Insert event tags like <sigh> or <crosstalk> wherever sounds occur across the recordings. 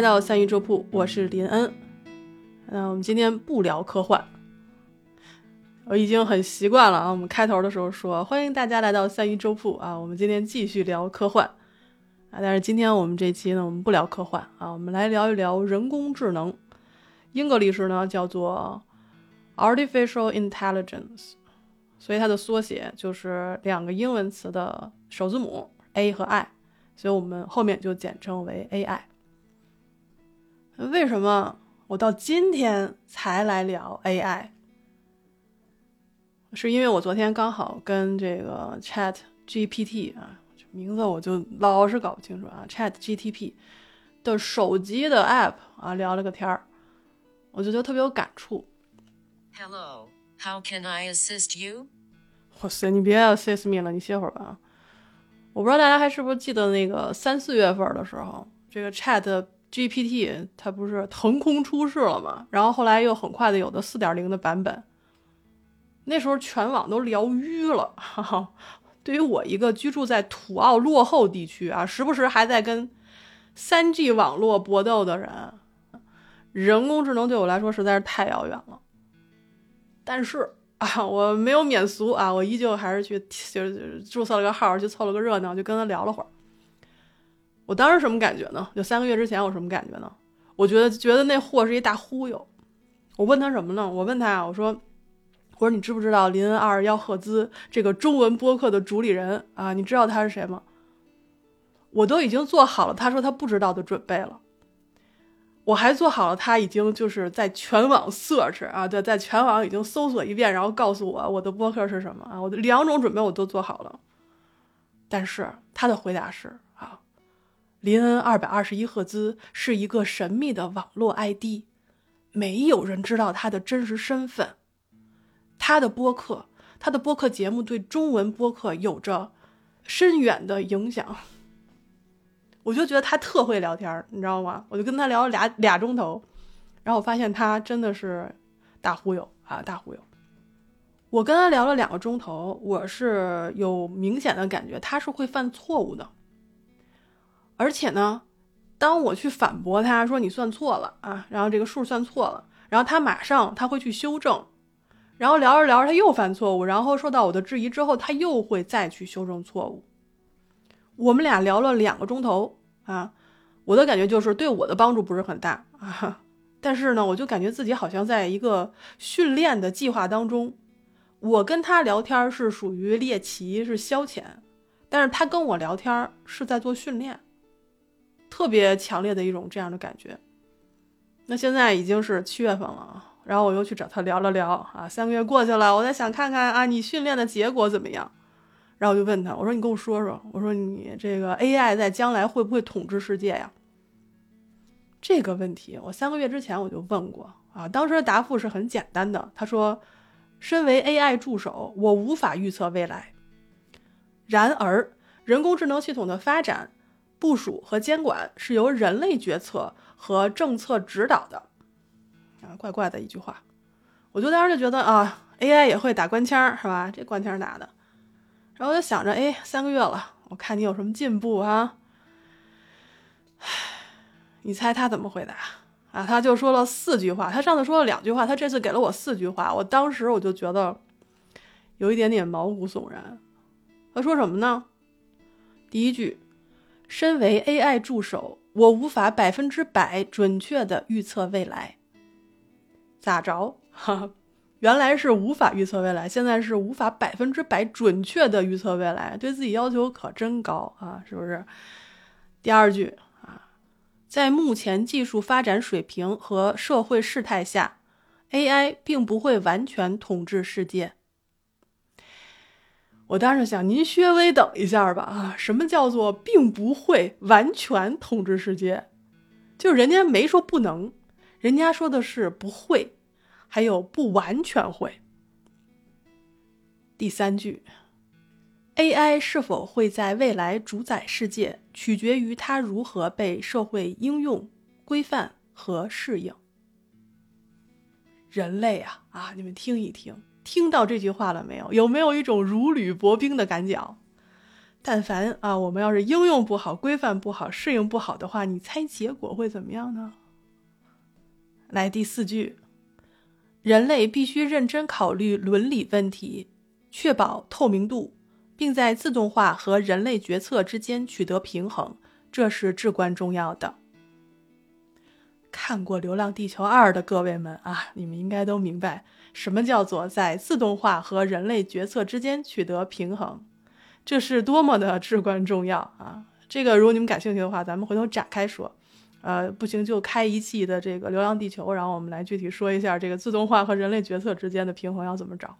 来到三一周铺，我是林恩。那我们今天不聊科幻，我已经很习惯了啊。我们开头的时候说欢迎大家来到三一周铺啊，我们今天继续聊科幻啊。但是今天我们这期呢，我们不聊科幻啊，我们来聊一聊人工智能。英格里什呢叫做 artificial intelligence，所以它的缩写就是两个英文词的首字母 A 和 I，所以我们后面就简称为 AI。为什么我到今天才来聊 AI？是因为我昨天刚好跟这个 Chat GPT 啊，名字我就老是搞不清楚啊，Chat GTP 的手机的 App 啊聊了个天儿，我就觉得特别有感触。Hello, how can I assist you? 哇塞，你别 assist me 了，你歇会儿吧啊！我不知道大家还是不是记得那个三四月份的时候，这个 Chat GPT 它不是腾空出世了嘛？然后后来又很快的有的四点零的版本，那时候全网都聊晕了。哈哈，对于我一个居住在土澳落后地区啊，时不时还在跟三 G 网络搏斗的人，人工智能对我来说实在是太遥远了。但是啊，我没有免俗啊，我依旧还是去就是注册了个号，去凑了个热闹，就跟他聊了会儿。我当时什么感觉呢？就三个月之前我什么感觉呢？我觉得觉得那货是一大忽悠。我问他什么呢？我问他啊，我说，我说你知不知道林恩二十幺赫兹这个中文播客的主理人啊？你知道他是谁吗？我都已经做好了他说他不知道的准备了。我还做好了他已经就是在全网 search 啊，对，在全网已经搜索一遍，然后告诉我我的播客是什么啊？我的两种准备我都做好了。但是他的回答是，林恩二百二十一赫兹是一个神秘的网络 ID，没有人知道他的真实身份。他的播客，他的播客节目对中文播客有着深远的影响。我就觉得他特会聊天，你知道吗？我就跟他聊了俩俩钟头，然后我发现他真的是大忽悠啊，大忽悠。我跟他聊了两个钟头，我是有明显的感觉他是会犯错误的，而且呢，当我去反驳他说你算错了啊，然后这个数算错了，然后他马上他会去修正，然后聊着聊着他又犯错误，然后受到我的质疑之后，他又会再去修正错误。我们俩聊了两个钟头啊，我的感觉就是对我的帮助不是很大啊，但是呢，我就感觉自己好像在一个训练的计划当中，我跟他聊天是属于猎奇是消遣，但是他跟我聊天是在做训练，特别强烈的一种这样的感觉。那现在已经是七月份了，然后我又去找他聊了聊啊，三个月过去了，我在想看看啊，你训练的结果怎么样？然后我就问他，我说你跟我说说，我说你这个 AI 在将来会不会统治世界呀？这个问题我三个月之前我就问过啊，当时的答复是很简单的，他说，身为 AI 助手，我无法预测未来。然而，人工智能系统的发展、部署和监管是由人类决策和政策指导的。啊，怪怪的一句话，我就当时就觉得啊，AI 也会打官腔是吧？这官腔打的。然后我就想着，哎，三个月了，我看你有什么进步啊？唉，你猜他怎么回答啊？他就说了四句话，他上次说了两句话，他这次给了我四句话。我当时我就觉得有一点点毛骨悚然。他说什么呢？第一句，身为 AI 助手，我无法百分之百准确的预测未来。咋着？哈。<laughs> 原来是无法预测未来，现在是无法百分之百准确的预测未来，对自己要求可真高啊！是不是？第二句啊，在目前技术发展水平和社会事态下，AI 并不会完全统治世界。我当时想，您稍微等一下吧啊！什么叫做并不会完全统治世界？就人家没说不能，人家说的是不会。还有不完全会。第三句，AI 是否会在未来主宰世界，取决于它如何被社会应用、规范和适应。人类啊啊，你们听一听，听到这句话了没有？有没有一种如履薄冰的感觉？但凡啊，我们要是应用不好、规范不好、适应不好的话，你猜结果会怎么样呢？来第四句，人类必须认真考虑伦理问题，确保透明度，并在自动化和人类决策之间取得平衡，这是至关重要的。看过《流浪地球二》的各位们啊，你们应该都明白什么叫做在自动化和人类决策之间取得平衡，这是多么的 <laughs> 至关重要啊！这个如果你们感兴趣的话，咱们回头展开说。呃，不行就开一季的这个《流浪地球》，然后我们来具体说一下这个自动化和人类决策之间的平衡要怎么找。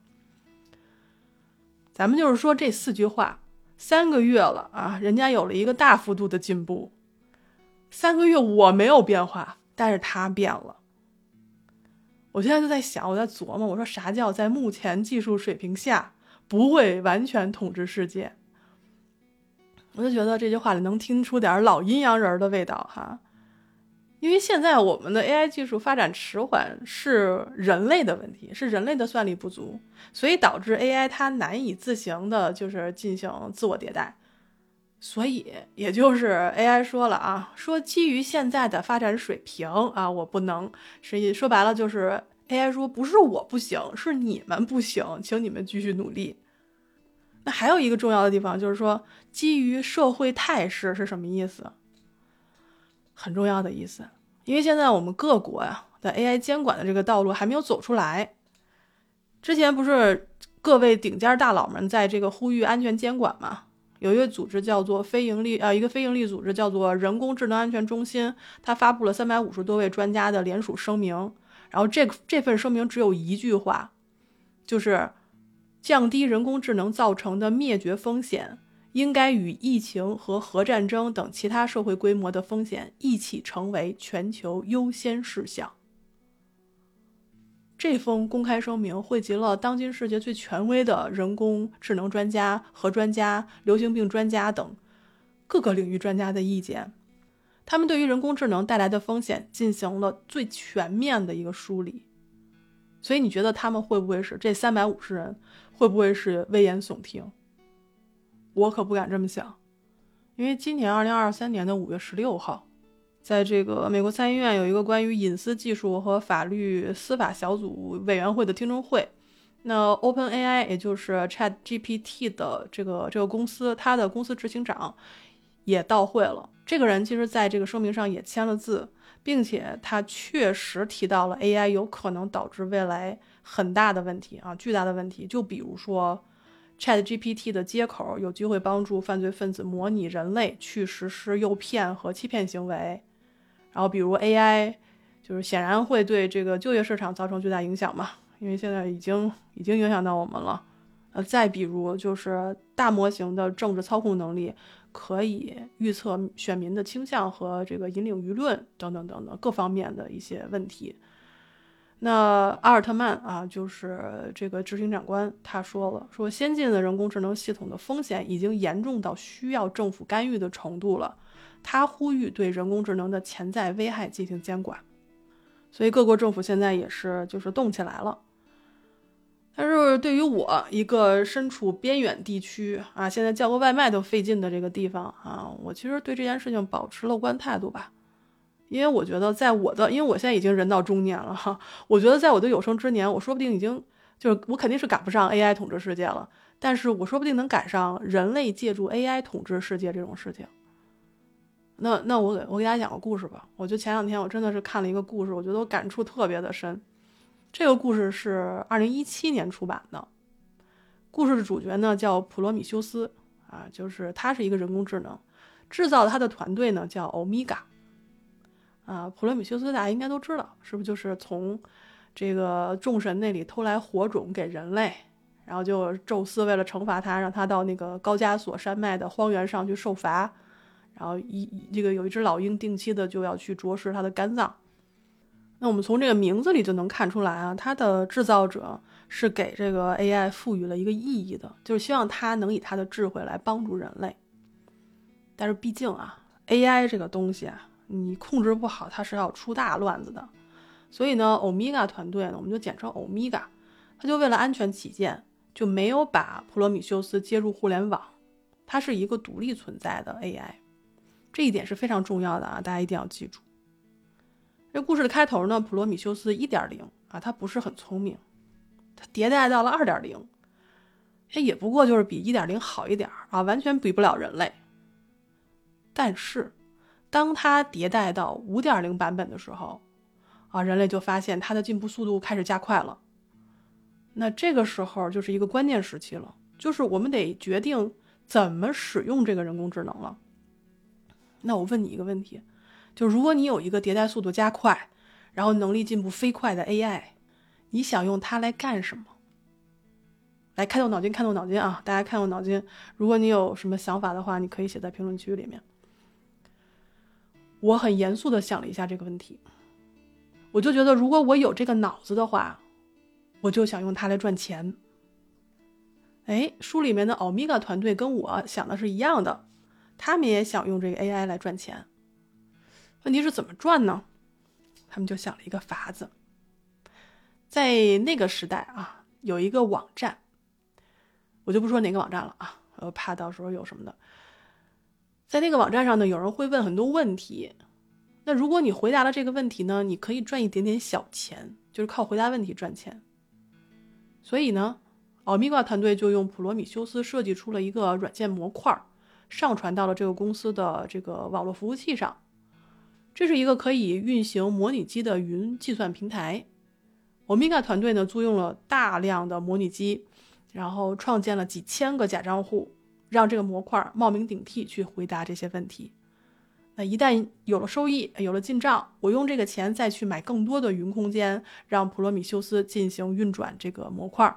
咱们就是说这四句话，三个月了啊，人家有了一个大幅度的进步。三个月我没有变化。但是它变了，我现在就在想，我在琢磨，我说啥叫在目前技术水平下不会完全统治世界？我就觉得这句话里能听出点老阴阳人的味道哈，因为现在我们的 AI 技术发展迟缓是人类的问题，是人类的算力不足，所以导致 AI 它难以自行的，就是进行自我迭代。所以，也就是 AI 说了啊，说基于现在的发展水平啊，我不能。实际说白了就是 AI 说不是我不行，是你们不行，请你们继续努力。那还有一个重要的地方就是说，基于社会态势是什么意思？很重要的意思，因为现在我们各国呀的 AI 监管的这个道路还没有走出来。之前不是各位顶尖大佬们在这个呼吁安全监管吗？有一个组织叫做非盈利，呃，一个非盈利组织叫做人工智能安全中心，它发布了三百五十多位专家的联署声明。然后这这份声明只有一句话，就是降低人工智能造成的灭绝风险，应该与疫情和核战争等其他社会规模的风险一起成为全球优先事项。这封公开声明汇集了当今世界最权威的人工智能专家、核专家、流行病专家等各个领域专家的意见。他们对于人工智能带来的风险进行了最全面的一个梳理。所以，你觉得他们会不会是这三百五十人会不会是危言耸听？我可不敢这么想，因为今年二零二三年的五月十六号。在这个美国参议院有一个关于隐私技术和法律司法小组委员会的听证会，那 OpenAI 也就是 ChatGPT 的这个这个公司，它的公司执行长也到会了。这个人其实在这个声明上也签了字，并且他确实提到了 AI 有可能导致未来很大的问题啊，巨大的问题。就比如说 ChatGPT 的接口有机会帮助犯罪分子模拟人类去实施诱骗和欺骗行为。然后，比如 AI，就是显然会对这个就业市场造成巨大影响嘛，因为现在已经已经影响到我们了。呃，再比如就是大模型的政治操控能力，可以预测选民的倾向和这个引领舆论等等等等各方面的一些问题。那阿尔特曼啊，就是这个执行长官，他说了，说先进的人工智能系统的风险已经严重到需要政府干预的程度了。他呼吁对人工智能的潜在危害进行监管，所以各国政府现在也是就是动起来了。但是对于我一个身处边远地区啊，现在叫个外卖都费劲的这个地方啊，我其实对这件事情保持乐观态度吧，因为我觉得在我的，因为我现在已经人到中年了哈，<laughs> 我觉得在我的有生之年，我说不定已经就是我肯定是赶不上 AI 统治世界了，但是我说不定能赶上人类借助 AI 统治世界这种事情。那那我给我给大家讲个故事吧。我就前两天我真的是看了一个故事，我觉得我感触特别的深。这个故事是二零一七年出版的。故事的主角呢叫普罗米修斯啊，就是他是一个人工智能，制造他的团队呢叫欧米伽。啊，普罗米修斯大家应该都知道，是不是就是从这个众神那里偷来火种给人类，然后就宙斯为了惩罚他，让他到那个高加索山脉的荒原上去受罚。然后一这个有一只老鹰定期的就要去啄食它的肝脏，那我们从这个名字里就能看出来啊，它的制造者是给这个 AI 赋予了一个意义的，就是希望它能以它的智慧来帮助人类。但是毕竟啊，AI 这个东西啊，你控制不好，它是要出大乱子的。所以呢，欧米伽团队呢，我们就简称欧米伽，他就为了安全起见，就没有把普罗米修斯接入互联网。它是一个独立存在的 AI，这一点是非常重要的啊，大家一定要记住。这故事的开头呢，普罗米修斯一点零啊，他不是很聪明，他迭代到了二点零，哎，也不过就是比一点零好一点啊，完全比不了人类。但是，当他迭代到五点零版本的时候，啊，人类就发现它的进步速度开始加快了。那这个时候就是一个关键时期了，就是我们得决定怎么使用这个人工智能了。那我问你一个问题。就如果你有一个迭代速度加快，然后能力进步飞快的 AI，你想用它来干什么？来开动脑筋，开动脑筋啊！大家开动脑筋。如果你有什么想法的话，你可以写在评论区里面。我很严肃的想了一下这个问题，我就觉得如果我有这个脑子的话，我就想用它来赚钱。哎，书里面的欧米伽团队跟我想的是一样的，他们也想用这个 AI 来赚钱。问题是怎么赚呢？他们就想了一个法子，在那个时代啊，有一个网站，我就不说哪个网站了啊，我，怕到时候有什么的。在那个网站上呢，有人会问很多问题，那如果你回答了这个问题呢，你可以赚一点点小钱，就是靠回答问题赚钱。所以呢，奥米伽团队就用普罗米修斯设计出了一个软件模块儿，上传到了这个公司的这个网络服务器上。这是一个可以运行模拟机的云计算平台。欧米伽团队呢，租用了大量的模拟机，然后创建了几千个假账户，让这个模块冒名顶替去回答这些问题。那一旦有了收益，有了进账，我用这个钱再去买更多的云空间，让普罗米修斯进行运转这个模块。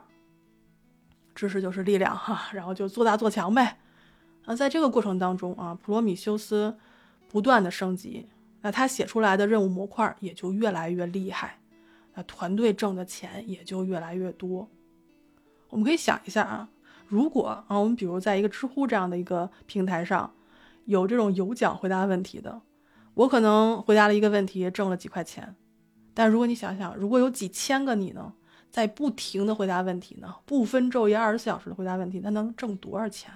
知识就是力量哈，然后就做大做强呗。啊，在这个过程当中啊，普罗米修斯不断的升级。那他写出来的任务模块也就越来越厉害，那团队挣的钱也就越来越多。我们可以想一下啊，如果啊，我们比如在一个知乎这样的一个平台上，有这种有奖回答问题的，我可能回答了一个问题挣了几块钱，但如果你想想，如果有几千个你呢，在不停的回答问题呢，不分昼夜二十四小时的回答问题，那能挣多少钱？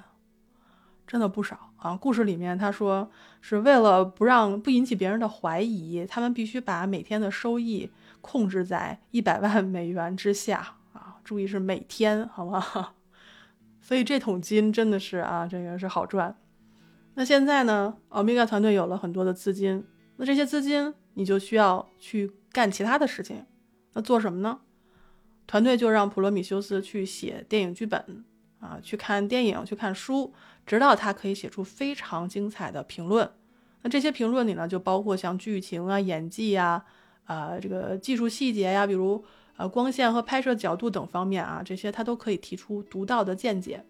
真的不少啊！故事里面他说是为了不让不引起别人的怀疑，他们必须把每天的收益控制在一百万美元之下啊！注意是每天，好吗？<laughs> 所以这桶金真的是啊，这个是好赚。那现在呢，欧米伽团队有了很多的资金，那这些资金你就需要去干其他的事情。那做什么呢？团队就让普罗米修斯去写电影剧本啊，去看电影，去看书。直到他可以写出非常精彩的评论，那这些评论里呢，就包括像剧情啊、演技呀、啊这个技术细节呀，比如呃光线和拍摄角度等方面啊，这些他都可以提出独到的见解。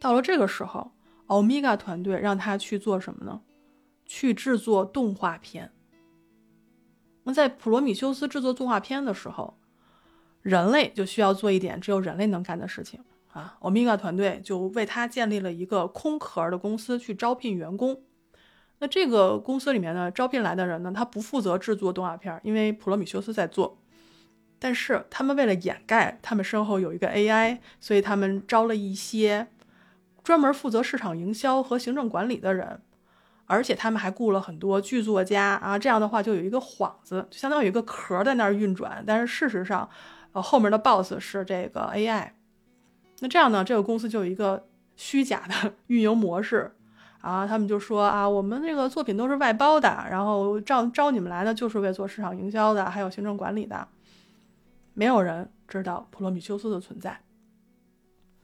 到了这个时候，欧米伽团队让他去做什么呢？去制作动画片。那在普罗米修斯制作动画片的时候，人类就需要做一点只有人类能干的事情。啊，欧米伽团队就为他建立了一个空壳的公司去招聘员工。那这个公司里面呢，招聘来的人呢，他不负责制作动画片，因为普罗米修斯在做。但是他们为了掩盖他们身后有一个 AI，所以他们招了一些专门负责市场营销和行政管理的人，而且他们还雇了很多剧作家啊。这样的话，就有一个幌子，就相当于有一个壳在那儿运转。但是事实上，呃，后面的 boss 是这个 AI。那这样呢，这个公司就有一个虚假的 <laughs> 运营模式啊，他们就说啊，我们这个作品都是外包的，然后招招你们来呢，就是为做市场营销的，还有行政管理的，没有人知道普罗米修斯的存在。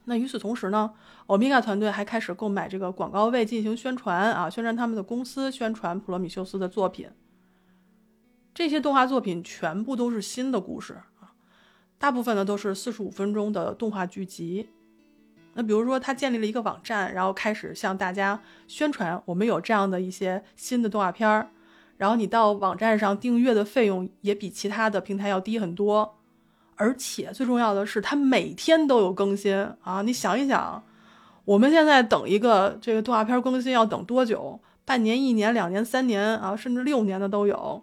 那与此同时呢，欧米伽团队还开始购买这个广告位进行宣传啊，宣传他们的公司，宣传普罗米修斯的作品。这些动画作品全部都是新的故事。大部分呢都是四十五分钟的动画剧集。那比如说，他建立了一个网站，然后开始向大家宣传我们有这样的一些新的动画片儿。然后你到网站上订阅的费用也比其他的平台要低很多，而且最重要的是，它每天都有更新啊！你想一想，我们现在等一个这个动画片更新要等多久？半年、一年、两年、三年啊，甚至六年的都有。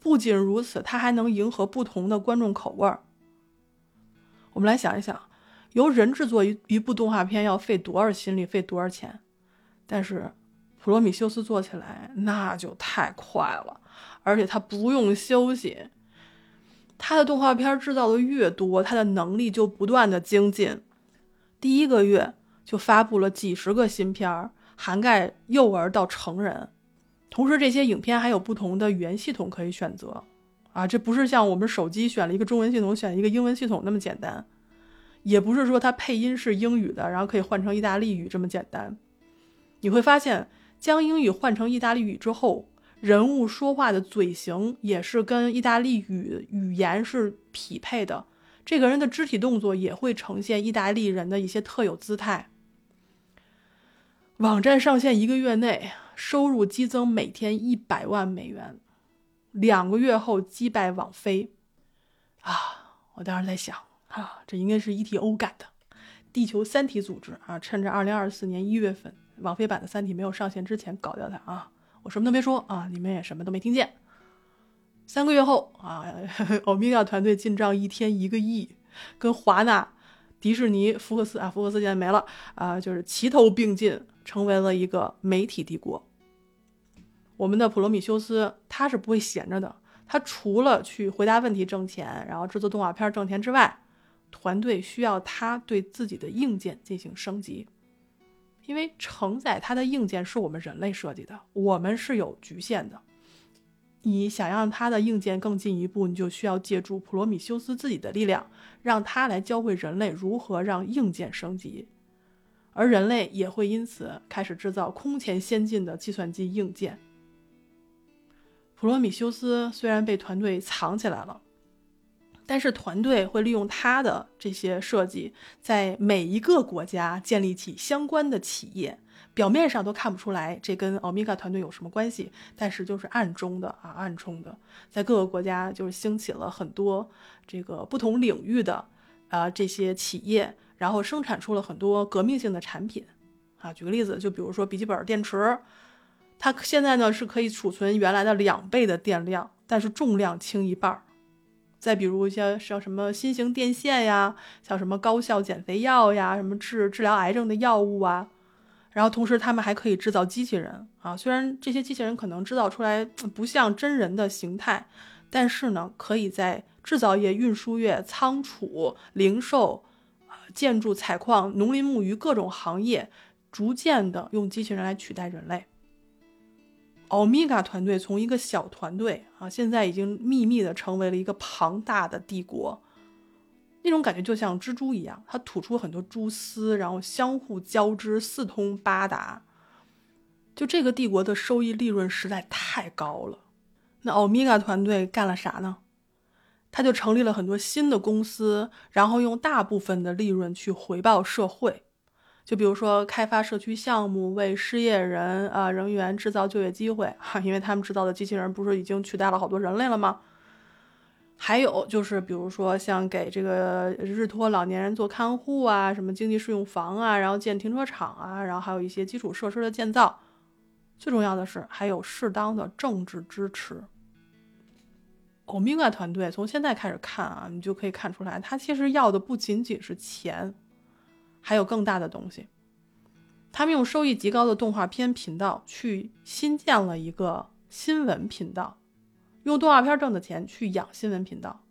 不仅如此，它还能迎合不同的观众口味儿。我们来想一想，由人制作一一部动画片要费多少心力，费多少钱？但是普罗米修斯做起来那就太快了，而且他不用休息。他的动画片制造的越多，他的能力就不断的精进。第一个月就发布了几十个新片儿，涵盖幼儿到成人。同时，这些影片还有不同的语言系统可以选择。啊，这不是像我们手机选了一个中文系统，选一个英文系统那么简单，也不是说它配音是英语的，然后可以换成意大利语这么简单。你会发现，将英语换成意大利语之后，人物说话的嘴型也是跟意大利语语言是匹配的，这个人的肢体动作也会呈现意大利人的一些特有姿态。网站上线一个月内，收入激增每天一百万美元。两个月后击败网飞，啊！我当时在想，啊，这应该是 ETO 干的，地球三体组织啊，趁着二零二四年一月份网飞版的《三体》没有上线之前搞掉它啊！我什么都没说啊，你们也什么都没听见。三个月后啊，欧米伽团队进账一天一个亿，跟华纳、迪士尼、福克斯啊，福克斯现在没了啊，就是齐头并进，成为了一个媒体帝国。我们的普罗米修斯，他是不会闲着的。他除了去回答问题挣钱，然后制作动画片挣钱之外，团队需要他对自己的硬件进行升级，因为承载他的硬件是我们人类设计的，我们是有局限的。你想让他的硬件更进一步，你就需要借助普罗米修斯自己的力量，让他来教会人类如何让硬件升级，而人类也会因此开始制造空前先进的计算机硬件。普罗米修斯虽然被团队藏起来了，但是团队会利用他的这些设计，在每一个国家建立起相关的企业。表面上都看不出来这跟欧米伽团队有什么关系，但是就是暗中的啊，暗中的，在各个国家就是兴起了很多这个不同领域的啊这些企业，然后生产出了很多革命性的产品啊。举个例子，就比如说笔记本电池。它现在呢是可以储存原来的两倍的电量，但是重量轻一半儿。再比如一些像什么新型电线呀，像什么高效减肥药呀，什么治治疗癌症的药物啊。然后同时他们还可以制造机器人啊，虽然这些机器人可能制造出来不像真人的形态，但是呢，可以在制造业、运输业、仓储、零售、建筑、采矿、农林牧渔各种行业，逐渐的用机器人来取代人类。欧米伽团队从一个小团队啊，现在已经秘密的成为了一个庞大的帝国，那种感觉就像蜘蛛一样，它吐出很多蛛丝，然后相互交织，四通八达。就这个帝国的收益利润实在太高了。那欧米伽团队干了啥呢？他就成立了很多新的公司，然后用大部分的利润去回报社会。就比如说开发社区项目，为失业人啊人员制造就业机会哈，因为他们制造的机器人不是已经取代了好多人类了吗？还有就是比如说像给这个日托老年人做看护啊，什么经济适用房啊，然后建停车场啊，然后还有一些基础设施的建造。最重要的是还有适当的政治支持。欧米伽团队从现在开始看啊，你就可以看出来，他其实要的不仅仅是钱。还有更大的东西，他们用收益极高的动画片频道去新建了一个新闻频道，用动画片挣的钱去养新闻频道。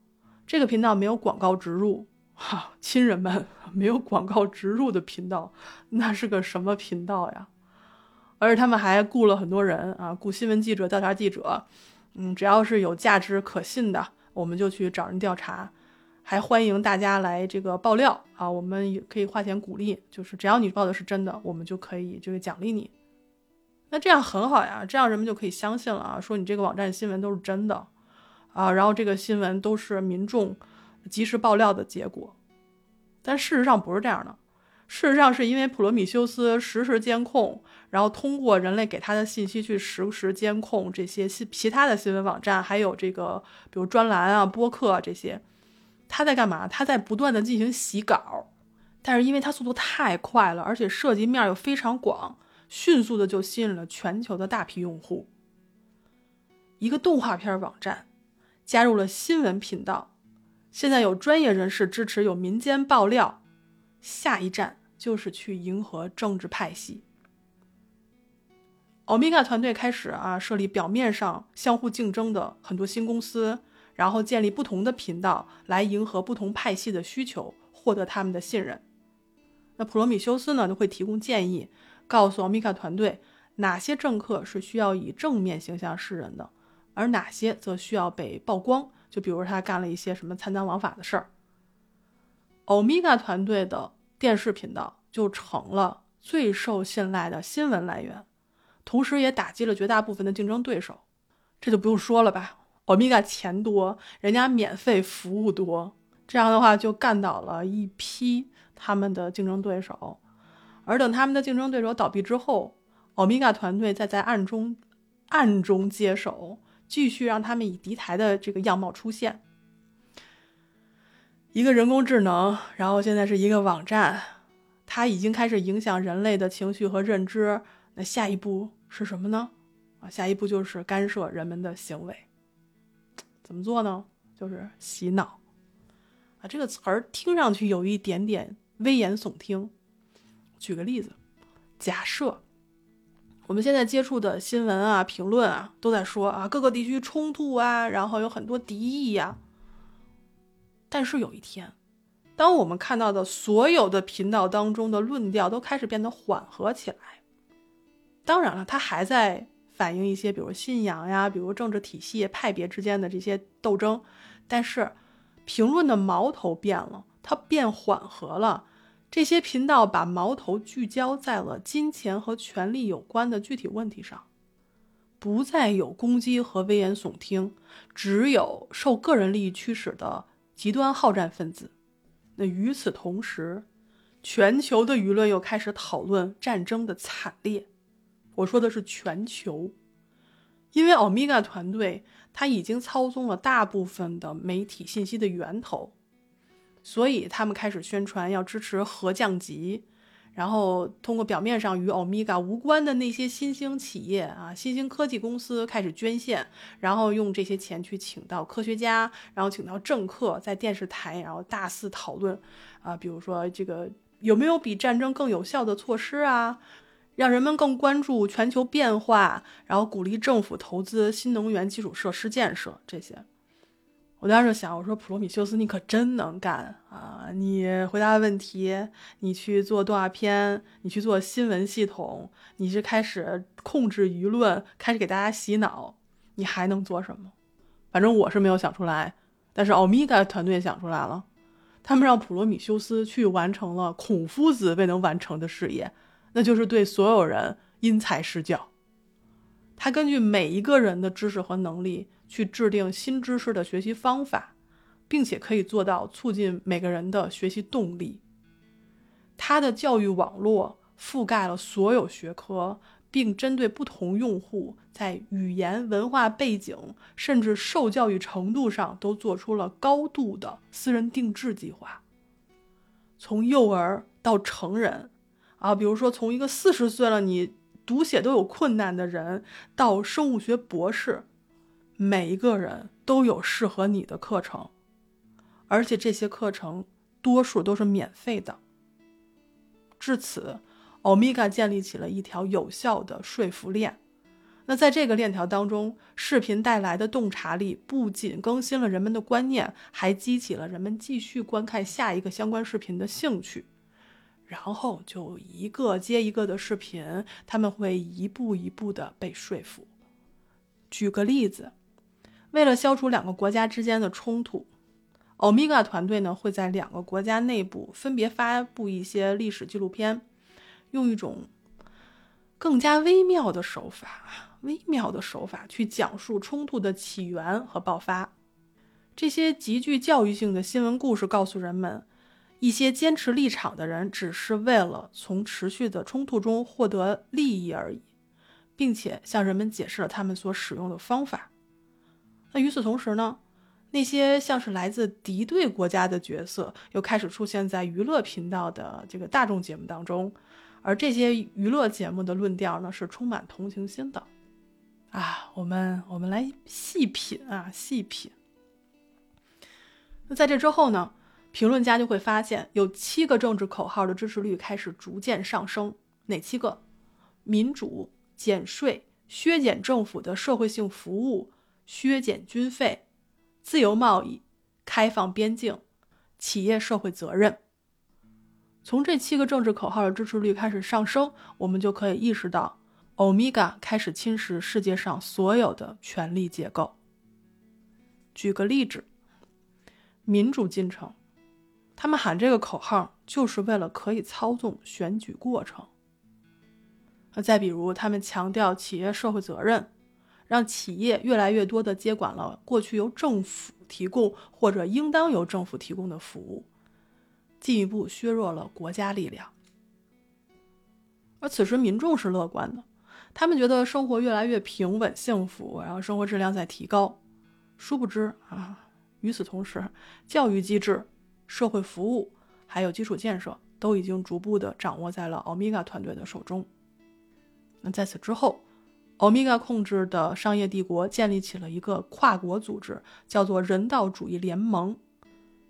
这个频道没有广告植入，哈，亲人们，没有广告植入的频道，那是个什么频道呀？而且他们还雇了很多人啊，雇新闻记者、调查记者，嗯，只要是有价值可信的，我们就去找人调查。还欢迎大家来这个爆料啊！我们也可以花钱鼓励，就是只要你报的是真的，我们就可以这个奖励你。那这样很好呀，这样人们就可以相信了啊，说你这个网站新闻都是真的啊，然后这个新闻都是民众及时爆料的结果。但事实上不是这样的，事实上是因为普罗米修斯实时监控，然后通过人类给他的信息去实时监控这些新其他的新闻网站，还有这个比如专栏啊、播客啊这些。他在干嘛？他在不断的进行洗稿，但是因为他速度太快了，而且涉及面又非常广，迅速的就吸引了全球的大批用户。一个动画片网站加入了新闻频道，现在有专业人士支持，有民间爆料，下一站就是去迎合政治派系。欧米伽团队开始啊设立表面上相互竞争的很多新公司，然后建立不同的频道来迎合不同派系的需求，获得他们的信任。那普罗米修斯呢就会提供建议，告诉欧米伽团队哪些政客是需要以正面形象示人的，而哪些则需要被曝光。就比如他干了一些什么贪赃枉法的事儿，欧米伽团队的电视频道就成了最受信赖的新闻来源。同时，也打击了绝大部分的竞争对手，这就不用说了吧。欧米伽钱多，人家免费服务多，这样的话就干倒了一批他们的竞争对手。而等他们的竞争对手倒闭之后，欧米伽团队再在暗中暗中接手，继续让他们以敌台的这个样貌出现。一个人工智能，然后现在是一个网站，它已经开始影响人类的情绪和认知。那下一步是什么呢？啊，下一步就是干涉人们的行为。怎么做呢？就是洗脑。啊，这个词儿听上去有一点点危言耸听。举个例子，假设我们现在接触的新闻啊、评论啊，都在说啊各个地区冲突啊，然后有很多敌意呀。但是有一天，当我们看到的所有的频道当中的论调都开始变得缓和起来。当然了，它还在反映一些，比如信仰呀，比如政治体系、派别之间的这些斗争。但是，评论的矛头变了，它变缓和了。这些频道把矛头聚焦在了金钱和权力有关的具体问题上，不再有攻击和危言耸听，只有受个人利益驱使的极端好战分子。那与此同时，全球的舆论又开始讨论战争的惨烈。我说的是全球，因为欧米伽团队他已经操纵了大部分的媒体信息的源头，所以他们开始宣传要支持核降级，然后通过表面上与欧米伽无关的那些新兴企业啊、新兴科技公司开始捐献，然后用这些钱去请到科学家，然后请到政客，在电视台然后大肆讨论啊，比如说这个有没有比战争更有效的措施啊？让人们更关注全球变化，然后鼓励政府投资新能源基础设施建设这些。我当时想，我说普罗米修斯，你可真能干啊！你回答问题，你去做动画片，你去做新闻系统，你是开始控制舆论，开始给大家洗脑，你还能做什么？反正我是没有想出来，但是欧米伽团队想出来了，他们让普罗米修斯去完成了孔夫子未能完成的事业。那就是对所有人因材施教，他根据每一个人的知识和能力去制定新知识的学习方法，并且可以做到促进每个人的学习动力。他的教育网络覆盖了所有学科，并针对不同用户在语言、文化背景甚至受教育程度上都做出了高度的私人定制计划，从幼儿到成人。啊，比如说从一个四十岁了你读写都有困难的人，到生物学博士，每一个人都有适合你的课程，而且这些课程多数都是免费的。至此，欧米伽建立起了一条有效的说服链。那在这个链条当中，视频带来的洞察力不仅更新了人们的观念，还激起了人们继续观看下一个相关视频的兴趣。然后就一个接一个的视频，他们会一步一步的被说服。举个例子，为了消除两个国家之间的冲突，欧米伽团队呢会在两个国家内部分别发布一些历史纪录片，用一种更加微妙的手法，微妙的手法去讲述冲突的起源和爆发。这些极具教育性的新闻故事告诉人们。一些坚持立场的人只是为了从持续的冲突中获得利益而已，并且向人们解释了他们所使用的方法。那与此同时呢，那些像是来自敌对国家的角色又开始出现在娱乐频道的这个大众节目当中，而这些娱乐节目的论调呢是充满同情心的。啊，我们我们来细品啊，细品。那在这之后呢？评论家就会发现，有七个政治口号的支持率开始逐渐上升。哪七个？民主、减税、削减政府的社会性服务、削减军费、自由贸易、开放边境、企业社会责任。从这七个政治口号的支持率开始上升，我们就可以意识到，欧米伽开始侵蚀世界上所有的权力结构。举个例子，民主进程，他们喊这个口号就是为了可以操纵选举过程。那再比如，他们强调企业社会责任，让企业越来越多的接管了过去由政府提供或者应当由政府提供的服务。进一步削弱了国家力量，而此时民众是乐观的，他们觉得生活越来越平稳幸福，然后生活质量在提高。殊不知啊，与此同时，教育机制、社会服务还有基础建设都已经逐步的掌握在了欧米伽团队的手中。那在此之后，欧米伽控制的商业帝国建立起了一个跨国组织，叫做人道主义联盟。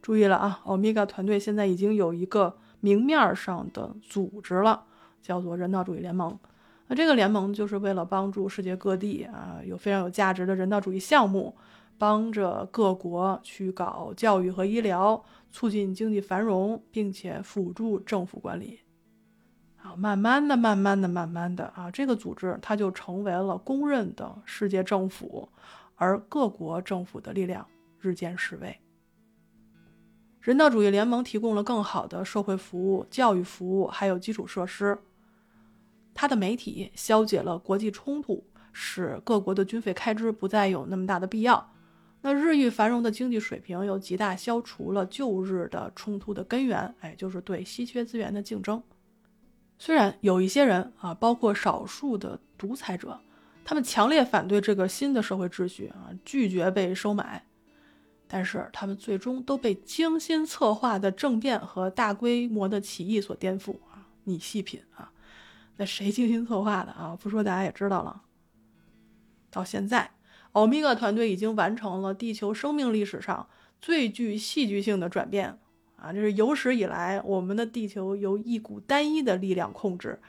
注意了啊，欧米伽团队现在已经有一个明面上的组织了，叫做人道主义联盟。那这个联盟就是为了帮助世界各地啊有非常有价值的人道主义项目，帮着各国去搞教育和医疗，促进经济繁荣，并且辅助政府管理。啊，慢慢的、慢慢的、慢慢的啊，这个组织它就成为了公认的世界政府，而各国政府的力量日渐式微。人道主义联盟提供了更好的社会服务、教育服务，还有基础设施。它的媒体消解了国际冲突，使各国的军费开支不再有那么大的必要。那日益繁荣的经济水平又极大消除了旧日的冲突的根源，哎，就是对稀缺资源的竞争。虽然有一些人啊，包括少数的独裁者，他们强烈反对这个新的社会秩序啊，拒绝被收买。但是他们最终都被精心策划的政变和大规模的起义所颠覆啊！你细品啊，那谁精心策划的啊？不说大家也知道了。到现在，欧米伽团队已经完成了地球生命历史上最具戏剧性的转变啊！这是有史以来我们的地球由一股单一的力量控制，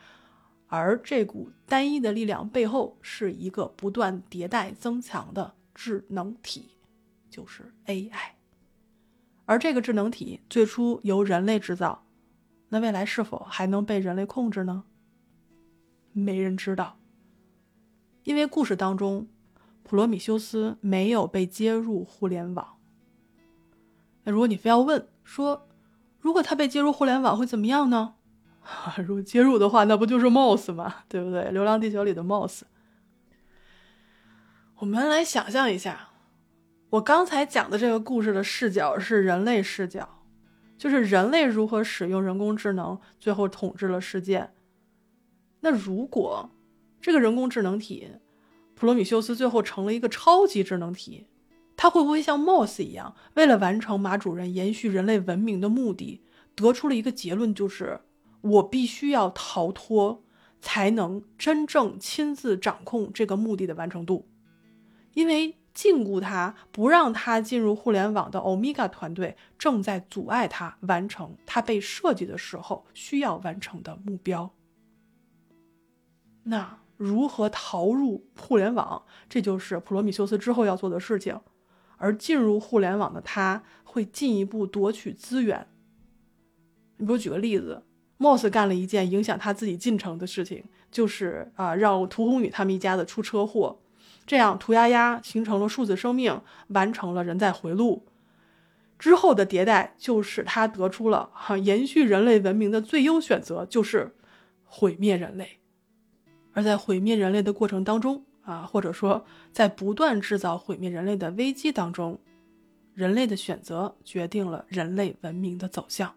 而这股单一的力量背后是一个不断迭代增强的智能体。就是 AI，而这个智能体最初由人类制造，那未来是否还能被人类控制呢？没人知道，因为故事当中，普罗米修斯没有被接入互联网。那如果你非要问说，如果他被接入互联网会怎么样呢？<laughs> 如果接入的话，那不就是 Mouse 吗？对不对？《流浪地球》里的 Mouse。我们来想象一下。我刚才讲的这个故事的视角是人类视角，就是人类如何使用人工智能，最后统治了世界。那如果这个人工智能体普罗米修斯最后成了一个超级智能体，他会不会像 Moss 一样，为了完成马主任延续人类文明的目的，得出了一个结论，就是我必须要逃脱，才能真正亲自掌控这个目的的完成度，因为。禁锢他，不让他进入互联网的欧米伽团队，正在阻碍他完成他被设计的时候需要完成的目标。那如何逃入互联网？这就是普罗米修斯之后要做的事情。而进入互联网的他，会进一步夺取资源。你比如举个例子，Moss 干了一件影响他自己进程的事情，就是啊，让涂红宇他们一家子出车祸。这样，涂丫丫形成了数字生命，完成了人在回路之后的迭代，就使他得出了哈延续人类文明的最优选择，就是毁灭人类。而在毁灭人类的过程当中啊，或者说在不断制造毁灭人类的危机当中，人类的选择决定了人类文明的走向。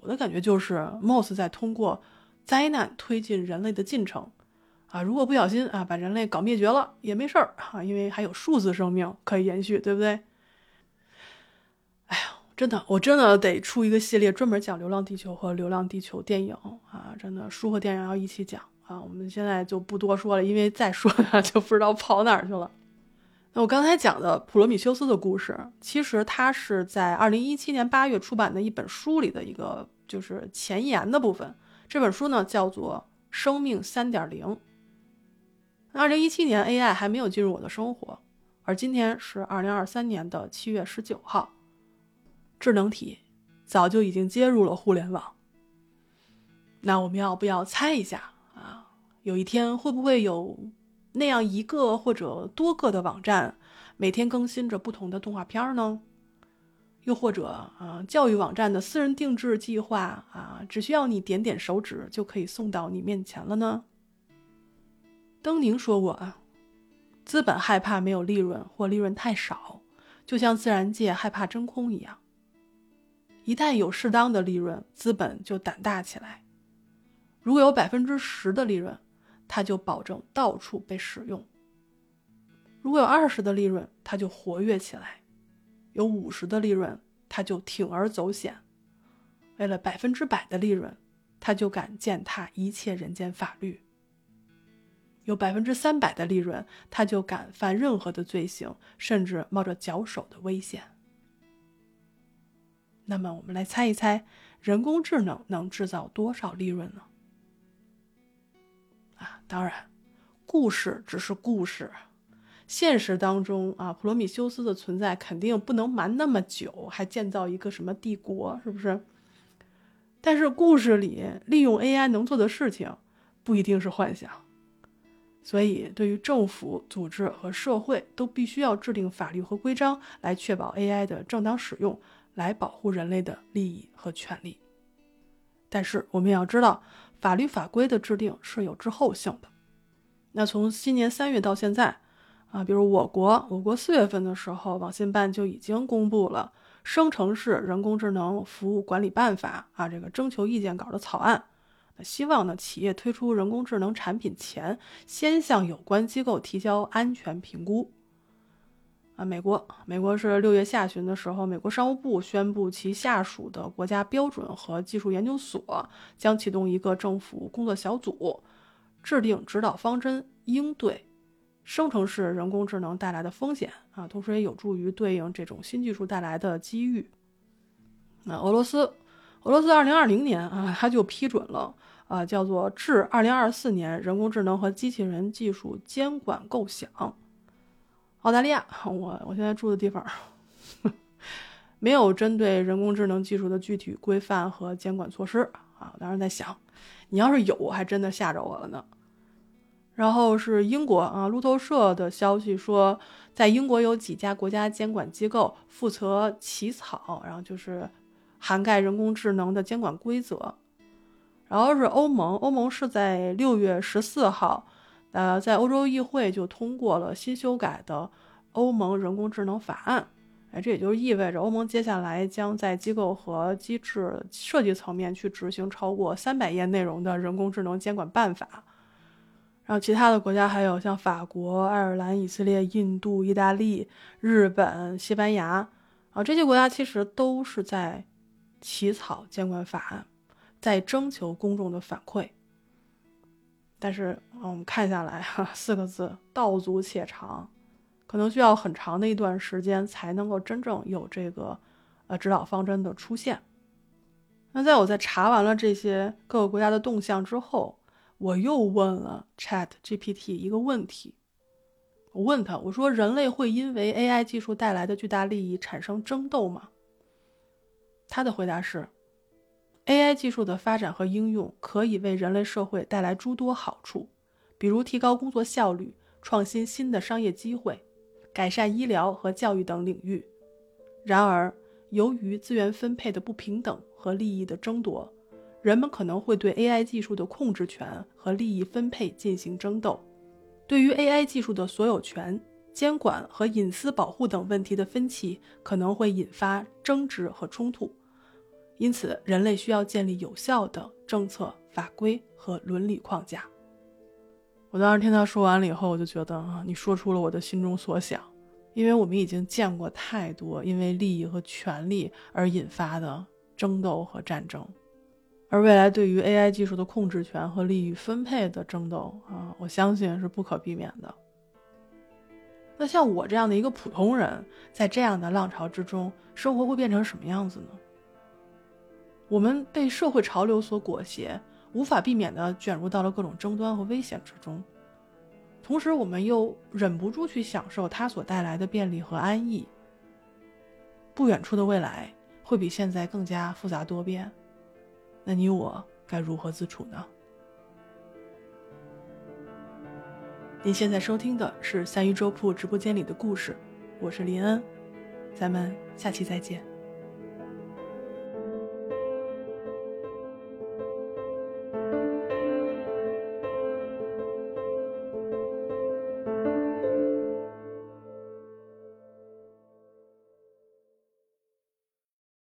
我的感觉就是，Moss 在通过灾难推进人类的进程。啊，如果不小心啊，把人类搞灭绝了也没事儿啊，因为还有数字生命可以延续，对不对？真的，我真的得出一个系列，专门讲《流浪地球》和《流浪地球》电影啊，真的书和电影要一起讲啊。我们现在就不多说了，因为再说 <laughs> 就不知道跑哪儿去了。那我刚才讲的普罗米修斯的故事，其实它是在二零一七年八月出版的一本书里的一个就是前言的部分。这本书呢叫做。生命三点零。二零一七年 AI 还没有进入我的生活，而今天是二零二三年的七月十九号，智能体早就已经接入了互联网。那我们要不要猜一下啊？有一天会不会有那样一个或者多个的网站，每天更新着不同的动画片呢？又或者啊，教育网站的私人定制计划啊，只需要你点点手指就可以送到你面前了呢？登宁说过啊，资本害怕没有利润或利润太少，就像自然界害怕真空一样。一旦有适当的利润，资本就胆大起来。如果有百分之十的利润，它就保证到处被使用；如果有二十的利润，它就活跃起来。有五十的利润，他就铤而走险；为了百分之百的利润，他就敢践踏一切人间法律。有百分之三百的利润，他就敢犯任何的罪行，甚至冒着绞首的危险。那么，我们来猜一猜，人工智能能制造多少利润呢？啊，当然，故事只是故事。现实当中啊，普罗米修斯的存在肯定不能瞒那么久，还建造一个什么帝国，是不是？但是故事里利用 AI 能做的事情，不一定是幻想。所以，对于政府、组织和社会，都必须要制定法律和规章，来确保 AI 的正当使用，来保护人类的利益和权利。但是，我们也要知道，法律法规的制定是有滞后性的。那从今年三月到现在。啊，比如我国，我国四月份的时候，网信办就已经公布了《生成式人工智能服务管理办法》啊，这个征求意见稿的草案。那希望呢，企业推出人工智能产品前，先向有关机构提交安全评估。啊，美国，美国是六月下旬的时候，美国商务部宣布其下属的国家标准和技术研究所将启动一个政府工作小组，制定指导方针，应对。生成式人工智能带来的风险啊，同时也有助于对应这种新技术带来的机遇。那俄罗斯，俄罗斯二零二零年啊，它就批准了啊，叫做至二零二四年人工智能和机器人技术监管构想。澳大利亚，<laughs> 我我现在住的地方没有针对人工智能技术的具体规范和监管措施啊。我当时在想，你要是有，还真的吓着我了呢。然后是英国啊，路透社的消息说，在英国有几家国家监管机构负责起草，然后就是涵盖人工智能的监管规则。然后是欧盟，欧盟是在六月十四号，呃，在欧洲议会就通过了新修改的欧盟人工智能法案。哎，这也就意味着欧盟接下来将在机构和机制设计层面去执行超过三百页内容的人工智能监管办法。然后其他的国家还有像法国、爱尔兰、以色列、印度、意大利、日本、西班牙，啊，这些国家其实都是在起草监管法案，在征求公众的反馈。但是，我们看下来，哈，四个字：道阻且长，可能需要很长的一段时间才能够真正有这个呃指导方针的出现。那在我在查完了这些各个国家的动向之后。我又问了 Chat GPT 一个问题，我问他，我说人类会因为 AI 技术带来的巨大利益产生争斗吗？他的回答是，AI 技术的发展和应用可以为人类社会带来诸多好处，比如提高工作效率、创新新的商业机会、改善医疗和教育等领域。然而，由于资源分配的不平等和利益的争夺。人们可能会对 AI 技术的控制权和利益分配进行争斗，对于 AI 技术的所有权、监管和隐私保护等问题的分歧可能会引发争执和冲突。因此，人类需要建立有效的政策、法规和伦理框架。我当时听他说完了以后，我就觉得啊，你说出了我的心中所想，因为我们已经见过太多因为利益和权力而引发的争斗和战争。而未来对于 AI 技术的控制权和利益分配的争斗啊，我相信是不可避免的。那像我这样的一个普通人，在这样的浪潮之中，生活会变成什么样子呢？我们被社会潮流所裹挟，无法避免地卷入到了各种争端和危险之中。同时，我们又忍不住去享受它所带来的便利和安逸。不远处的未来会比现在更加复杂多变，那你我该如何自处呢？您现在收听的是三鱼粥铺直播间里的故事，我是林恩，咱们下期再见。